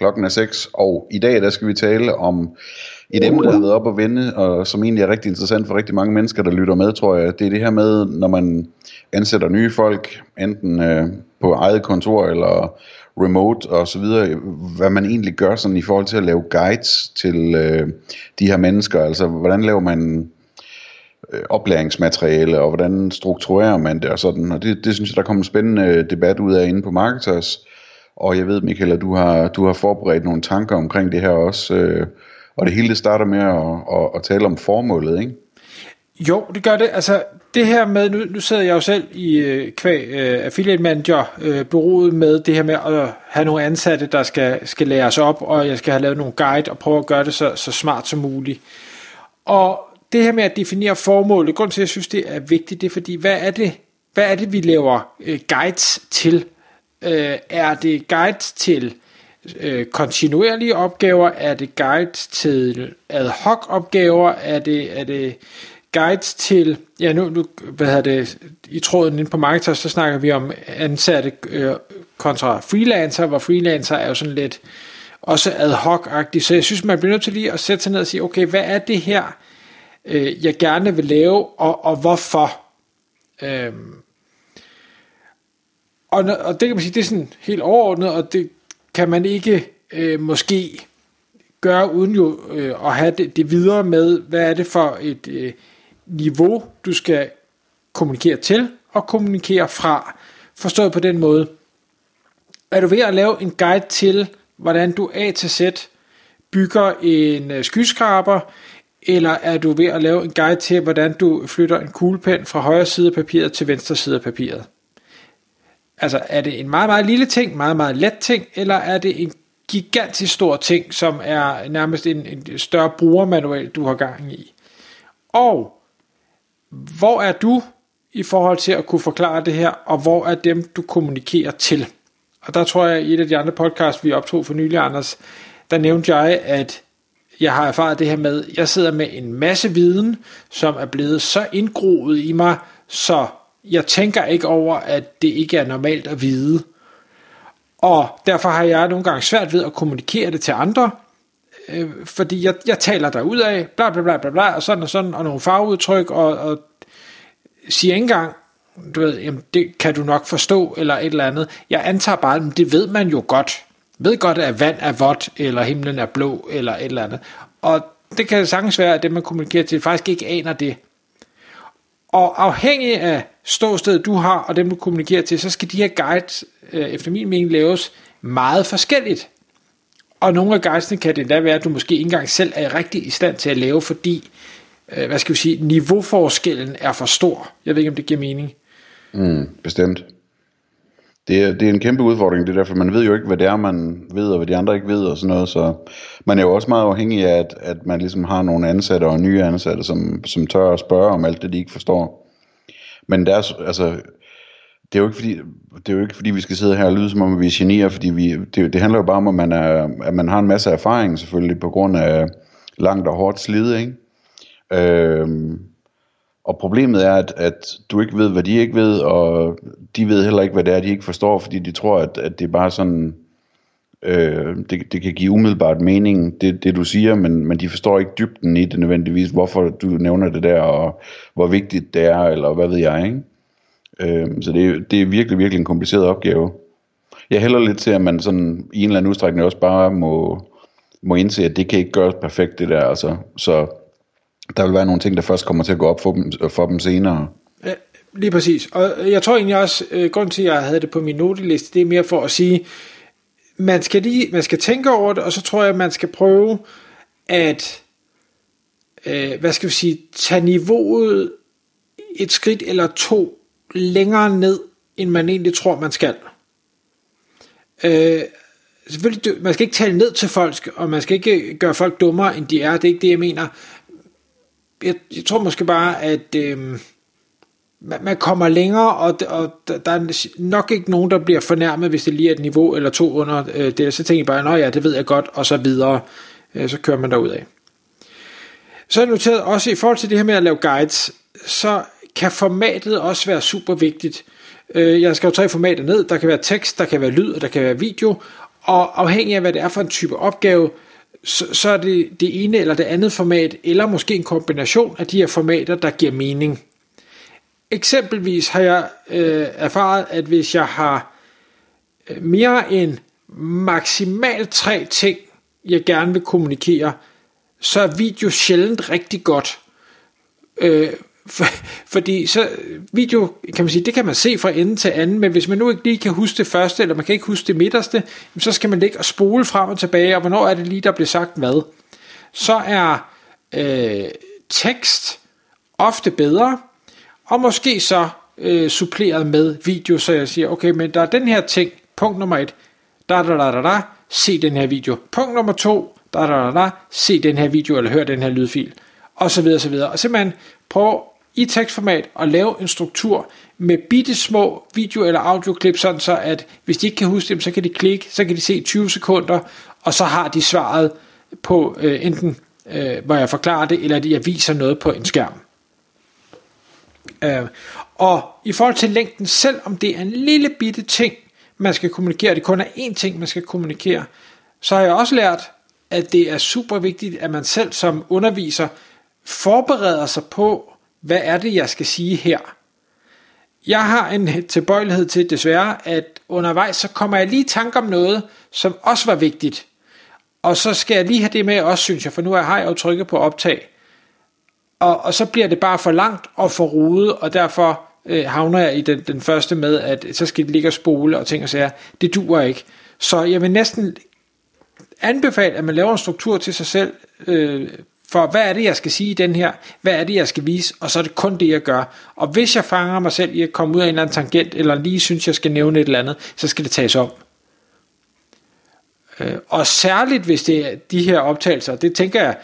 Klokken er 6, og i dag der skal vi tale om et emne, der har været op at vende, og som egentlig er rigtig interessant for rigtig mange mennesker, der lytter med, tror jeg. Det er det her med, når man ansætter nye folk, enten øh, på eget kontor eller remote og så videre, hvad man egentlig gør sådan i forhold til at lave guides til øh, de her mennesker. Altså, hvordan laver man øh, oplæringsmateriale, og hvordan strukturerer man det og sådan. Og det, det synes jeg, der kommer en spændende øh, debat ud af inde på Marketers. Og jeg ved, Michael, at du har, du har forberedt nogle tanker omkring det her også. Øh, og det hele det starter med at, at, at tale om formålet, ikke? Jo, det gør det. Altså, det her med, nu, nu sidder jeg jo selv i øh, kvæg øh, affiliate manager øh, bureauet med det her med at have nogle ansatte, der skal, skal læres op, og jeg skal have lavet nogle guide og prøve at gøre det så, så smart som muligt. Og det her med at definere formålet, grund til at jeg synes det er vigtigt, det er fordi, hvad er det, hvad er det vi laver øh, guides til? Øh, er det guide til øh, kontinuerlige opgaver? Er det guide til ad hoc opgaver? Er det, er det guides til, ja nu, nu hvad hedder det, i tråden inde på Marketers, så snakker vi om ansatte øh, kontra freelancer, hvor freelancer er jo sådan lidt også ad hoc-agtigt, så jeg synes, man bliver nødt til lige at sætte sig ned og sige, okay, hvad er det her, øh, jeg gerne vil lave, og, og hvorfor? Øhm, og, og det kan man sige, det er sådan helt overordnet, og det kan man ikke øh, måske gøre uden jo øh, at have det, det videre med, hvad er det for et øh, niveau, du skal kommunikere til og kommunikere fra. Forstået på den måde. Er du ved at lave en guide til, hvordan du A til Z bygger en øh, skyskraber, eller er du ved at lave en guide til, hvordan du flytter en kuglepen fra højre side af papiret til venstre side af papiret? Altså, er det en meget, meget lille ting, meget, meget let ting, eller er det en gigantisk stor ting, som er nærmest en, en større brugermanual, du har gang i? Og hvor er du i forhold til at kunne forklare det her, og hvor er dem, du kommunikerer til? Og der tror jeg, i et af de andre podcasts, vi optog for nylig, Anders, der nævnte jeg, at jeg har erfaret det her med, jeg sidder med en masse viden, som er blevet så indgroet i mig, så jeg tænker ikke over, at det ikke er normalt at vide. Og derfor har jeg nogle gange svært ved at kommunikere det til andre, øh, fordi jeg, jeg taler der ud af, bla bla bla bla bla, og sådan og sådan, og nogle farveudtryk, og, og siger ikke engang, du ved, jamen, det kan du nok forstå, eller et eller andet. Jeg antager bare, at det ved man jo godt. Ved godt, at vand er vådt, eller himlen er blå, eller et eller andet. Og det kan sagtens være, at det, man kommunikerer til, faktisk ikke aner det. Og afhængig af ståstedet, du har, og dem, du kommunikerer til, så skal de her guides, øh, efter min mening, laves meget forskelligt. Og nogle af guidesene kan det endda være, at du måske ikke engang selv er rigtig i stand til at lave, fordi, øh, hvad skal vi sige, niveauforskellen er for stor. Jeg ved ikke, om det giver mening. Mm, bestemt. Det er, det er en kæmpe udfordring, det er derfor, man ved jo ikke, hvad det er, man ved, og hvad de andre ikke ved, og sådan noget, så man er jo også meget afhængig af, at, at man ligesom har nogle ansatte og nye ansatte, som, som tør at spørge om alt det, de ikke forstår. Men deres, altså, det er jo ikke fordi, det er jo ikke fordi vi skal sidde her og lyde som om vi er genier, fordi vi, det, det handler jo bare om, at man, er, at man har en masse erfaring selvfølgelig, på grund af langt og hårdt slid, ikke? Øhm, og problemet er, at, at du ikke ved, hvad de ikke ved, og de ved heller ikke, hvad det er, de ikke forstår, fordi de tror, at, at det er bare sådan, øh, det, det kan give umiddelbart mening, det, det du siger, men, men de forstår ikke dybden i det nødvendigvis, hvorfor du nævner det der, og hvor vigtigt det er, eller hvad ved jeg, ikke? Øh, så det, det er virkelig, virkelig en kompliceret opgave. Jeg hælder lidt til, at man sådan i en eller anden udstrækning også bare må, må indse, at det kan ikke gøres perfekt, det der, altså. Så der vil være nogle ting, der først kommer til at gå op for dem, for dem senere. Ja, lige præcis. Og jeg tror egentlig også, øh, grund til, at jeg havde det på min noteliste, det er mere for at sige, man skal, lige, man skal tænke over det, og så tror jeg, man skal prøve at, øh, hvad skal vi sige, tage niveauet et skridt eller to længere ned, end man egentlig tror, man skal. Øh, selvfølgelig, man skal ikke tale ned til folk, og man skal ikke gøre folk dummere, end de er, det er ikke det, jeg mener jeg, jeg tror måske bare, at øh, man, man kommer længere, og, og der er nok ikke nogen, der bliver fornærmet, hvis det lige er et niveau eller to under øh, det. Så tænker jeg bare, at ja, det ved jeg godt, og så videre. Øh, så kører man derud af. Så er jeg noteret også i forhold til det her med at lave guides, så kan formatet også være super vigtigt. Øh, jeg skal jo tre formater ned. Der kan være tekst, der kan være lyd, og der kan være video. Og afhængig af, hvad det er for en type opgave, så, så er det det ene eller det andet format, eller måske en kombination af de her formater, der giver mening. Eksempelvis har jeg øh, erfaret, at hvis jeg har øh, mere end maksimalt tre ting, jeg gerne vil kommunikere, så er video sjældent rigtig godt. Øh, for, fordi så video, kan man sige, det kan man se fra ende til anden, men hvis man nu ikke lige kan huske det første, eller man kan ikke huske det midterste, så skal man ligge og spole frem og tilbage, og hvornår er det lige, der bliver sagt hvad. Så er øh, tekst ofte bedre, og måske så øh, suppleret med video, så jeg siger, okay, men der er den her ting, punkt nummer et, da da da da da, se den her video. Punkt nummer to, da da da da, se den her video, eller hør den her lydfil, og så videre, og så videre. Og simpelthen prøve i tekstformat at lave en struktur med bitte små video- eller audioklip, sådan så at hvis de ikke kan huske dem, så kan de klikke, så kan de se 20 sekunder, og så har de svaret på øh, enten, øh, hvor jeg forklarer det, eller jeg viser noget på en skærm. Øh, og i forhold til længden, selv om det er en lille bitte ting, man skal kommunikere, det kun er én ting, man skal kommunikere, så har jeg også lært, at det er super vigtigt, at man selv som underviser forbereder sig på, hvad er det, jeg skal sige her? Jeg har en tilbøjelighed til desværre, at undervejs så kommer jeg lige i tanke om noget, som også var vigtigt. Og så skal jeg lige have det med også, synes jeg, for nu har jeg jo trykket på optag. Og, og så bliver det bare for langt og for rodet, og derfor øh, havner jeg i den, den første med, at så skal det ligge og spole og ting og sager. Det duer ikke. Så jeg vil næsten anbefale, at man laver en struktur til sig selv, øh, for hvad er det, jeg skal sige i den her? Hvad er det, jeg skal vise? Og så er det kun det, jeg gør. Og hvis jeg fanger mig selv i at komme ud af en eller anden tangent, eller lige synes, jeg skal nævne et eller andet, så skal det tages om. Øh, og særligt hvis det er de her optagelser, det tænker jeg,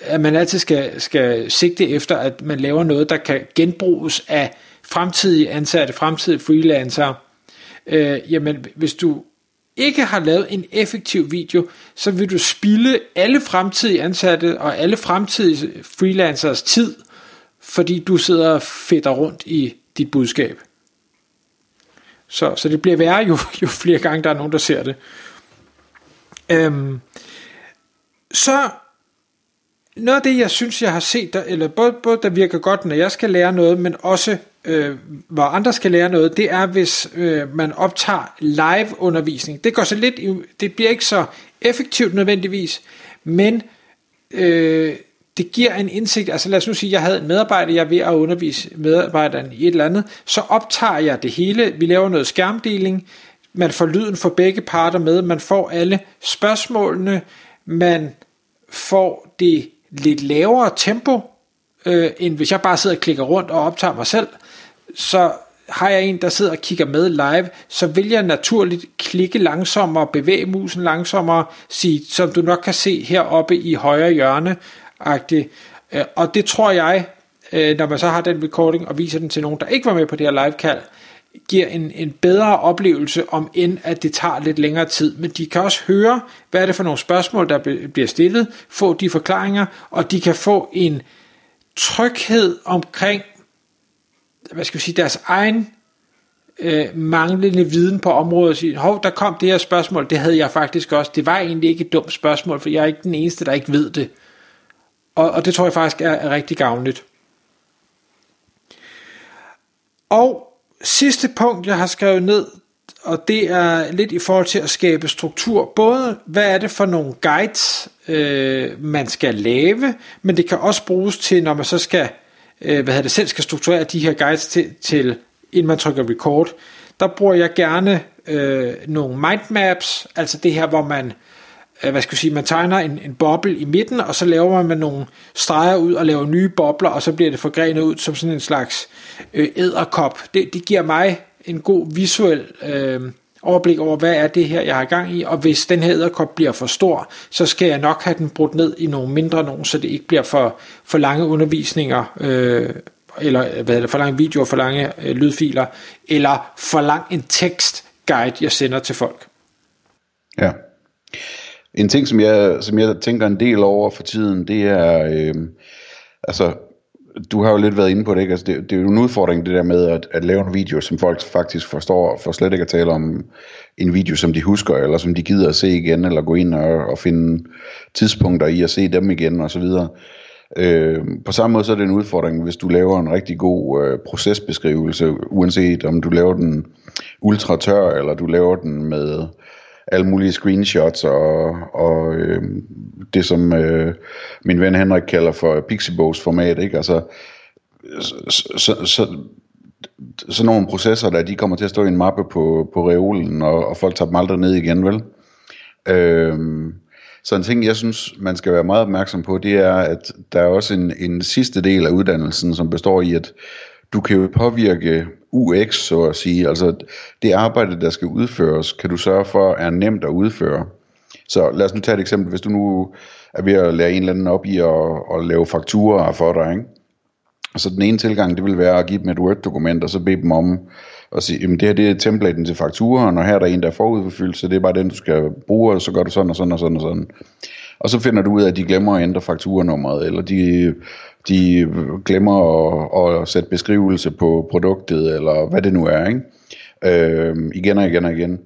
at man altid skal, skal sigte efter, at man laver noget, der kan genbruges af fremtidige ansatte, fremtidige freelancere. Øh, jamen, hvis du ikke har lavet en effektiv video, så vil du spille alle fremtidige ansatte og alle fremtidige freelancers tid, fordi du sidder og fedter rundt i dit budskab. Så, så det bliver værre, jo, jo flere gange der er nogen, der ser det. Øhm, så noget af det, jeg synes, jeg har set, der, eller både, både der virker godt, når jeg skal lære noget, men også øh, hvor andre skal lære noget, det er, hvis øh, man optager live undervisning. Det går så lidt, det bliver ikke så effektivt nødvendigvis, men øh, det giver en indsigt, altså lad os nu sige, jeg havde en medarbejder, jeg er ved at undervise medarbejderen i et eller andet, så optager jeg det hele, vi laver noget skærmdeling, man får lyden for begge parter med, man får alle spørgsmålene, man får det lidt lavere tempo, øh, end hvis jeg bare sidder og klikker rundt og optager mig selv, så har jeg en, der sidder og kigger med live, så vil jeg naturligt klikke langsommere, bevæge musen langsommere, sige, som du nok kan se heroppe i højre hjørne, -agtigt. Øh, og det tror jeg, øh, når man så har den recording og viser den til nogen, der ikke var med på det her live-kald, giver en, en bedre oplevelse, om end at det tager lidt længere tid. Men de kan også høre, hvad er det for nogle spørgsmål, der bliver stillet, få de forklaringer, og de kan få en tryghed omkring, hvad skal vi sige, deres egen øh, manglende viden på området, og sige, hov, der kom det her spørgsmål, det havde jeg faktisk også, det var egentlig ikke et dumt spørgsmål, for jeg er ikke den eneste, der ikke ved det. Og, og det tror jeg faktisk er, er rigtig gavnligt. Og sidste punkt, jeg har skrevet ned, og det er lidt i forhold til at skabe struktur. Både hvad er det for nogle guides, øh, man skal lave, men det kan også bruges til, når man så skal, øh, hvad hedder det, selv skal strukturere de her guides til, til inden man trykker record. Der bruger jeg gerne øh, nogle mindmaps, altså det her, hvor man Øh, Øh, hvad skal jeg sige, man tegner en, en boble i midten, og så laver man med nogle streger ud og laver nye bobler, og så bliver det forgrenet ud som sådan en slags øh, æderkop. Det, det giver mig en god visuel øh, overblik over, hvad er det her, jeg har gang i, og hvis den her æderkop bliver for stor, så skal jeg nok have den brudt ned i nogle mindre nogen, så det ikke bliver for, for lange undervisninger, øh, eller øh, hvad det, for lange videoer, for lange øh, lydfiler, eller for lang en tekstguide, jeg sender til folk. Ja. En ting, som jeg, som jeg tænker en del over for tiden, det er, øh, altså, du har jo lidt været inde på det, ikke? Altså, det, det er jo en udfordring, det der med at, at lave en video, som folk faktisk forstår, for slet ikke at tale om en video, som de husker, eller som de gider at se igen, eller gå ind og, og finde tidspunkter i at se dem igen, og så videre. Øh, på samme måde så er det en udfordring, hvis du laver en rigtig god øh, procesbeskrivelse, uanset om du laver den ultra tør, eller du laver den med alle mulige screenshots og, og øh, det, som øh, min ven Henrik kalder for Pixiebogs format, ikke? Altså, så, så, så, sådan nogle processer der, de kommer til at stå i en mappe på, på reolen, og, og folk tager dem aldrig ned igen, vel? Øh, så en ting, jeg synes, man skal være meget opmærksom på, det er, at der er også en, en sidste del af uddannelsen, som består i, at du kan jo påvirke UX, så at sige. Altså det arbejde, der skal udføres, kan du sørge for er nemt at udføre. Så lad os nu tage et eksempel. Hvis du nu er ved at lære en eller anden op i at, at lave fakturer for dig, ikke? Så den ene tilgang, det vil være at give dem et Word-dokument, og så bede dem om at sige, jamen det her det er templaten til fakturen, og her er der en, der er forudfyldt, så det er bare den, du skal bruge, og så gør du sådan og sådan og sådan og sådan. Og så finder du ud af, at de glemmer at ændre fakturanummeret, eller de de glemmer at, at sætte beskrivelse på produktet, eller hvad det nu er, ikke? Øh, igen og igen og igen.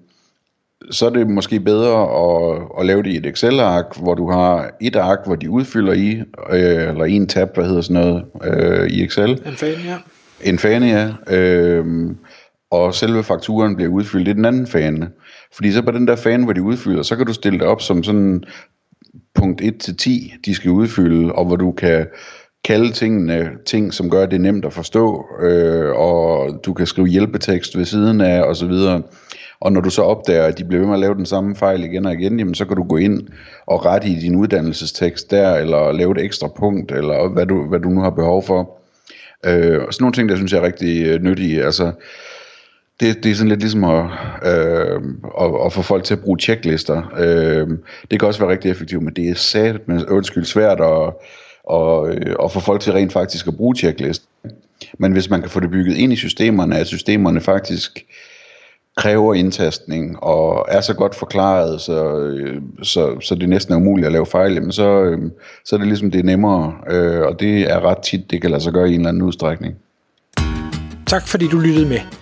Så er det måske bedre at, at lave det i et Excel-ark, hvor du har et ark, hvor de udfylder i, øh, eller en tab, hvad hedder sådan noget, øh, i Excel. En fane, ja. En fane, ja. Øh, og selve fakturen bliver udfyldt i den anden fane. Fordi så på den der fane, hvor de udfylder, så kan du stille det op som sådan punkt 1 til 10, de skal udfylde, og hvor du kan kalde tingene ting, som gør det nemt at forstå, øh, og du kan skrive hjælpetekst ved siden af, og så videre. Og når du så opdager, at de bliver ved med at lave den samme fejl igen og igen, jamen så kan du gå ind og rette i din uddannelsestekst der, eller lave et ekstra punkt, eller hvad du, hvad du nu har behov for. Øh, og sådan nogle ting, der synes jeg er rigtig øh, nyttige. Altså, det, det er sådan lidt ligesom at, øh, at, at få folk til at bruge checklister. Øh, det kan også være rigtig effektivt, men det er sat, men undskyld, svært at at, at og få folk til rent faktisk at bruge checklister. Men hvis man kan få det bygget ind i systemerne, at systemerne faktisk kræver indtastning og er så godt forklaret, så, øh, så, så det næsten er umuligt at lave fejl, jamen så, øh, så er det ligesom det er nemmere, øh, og det er ret tit, det kan lade sig gøre i en eller anden udstrækning. Tak fordi du lyttede med.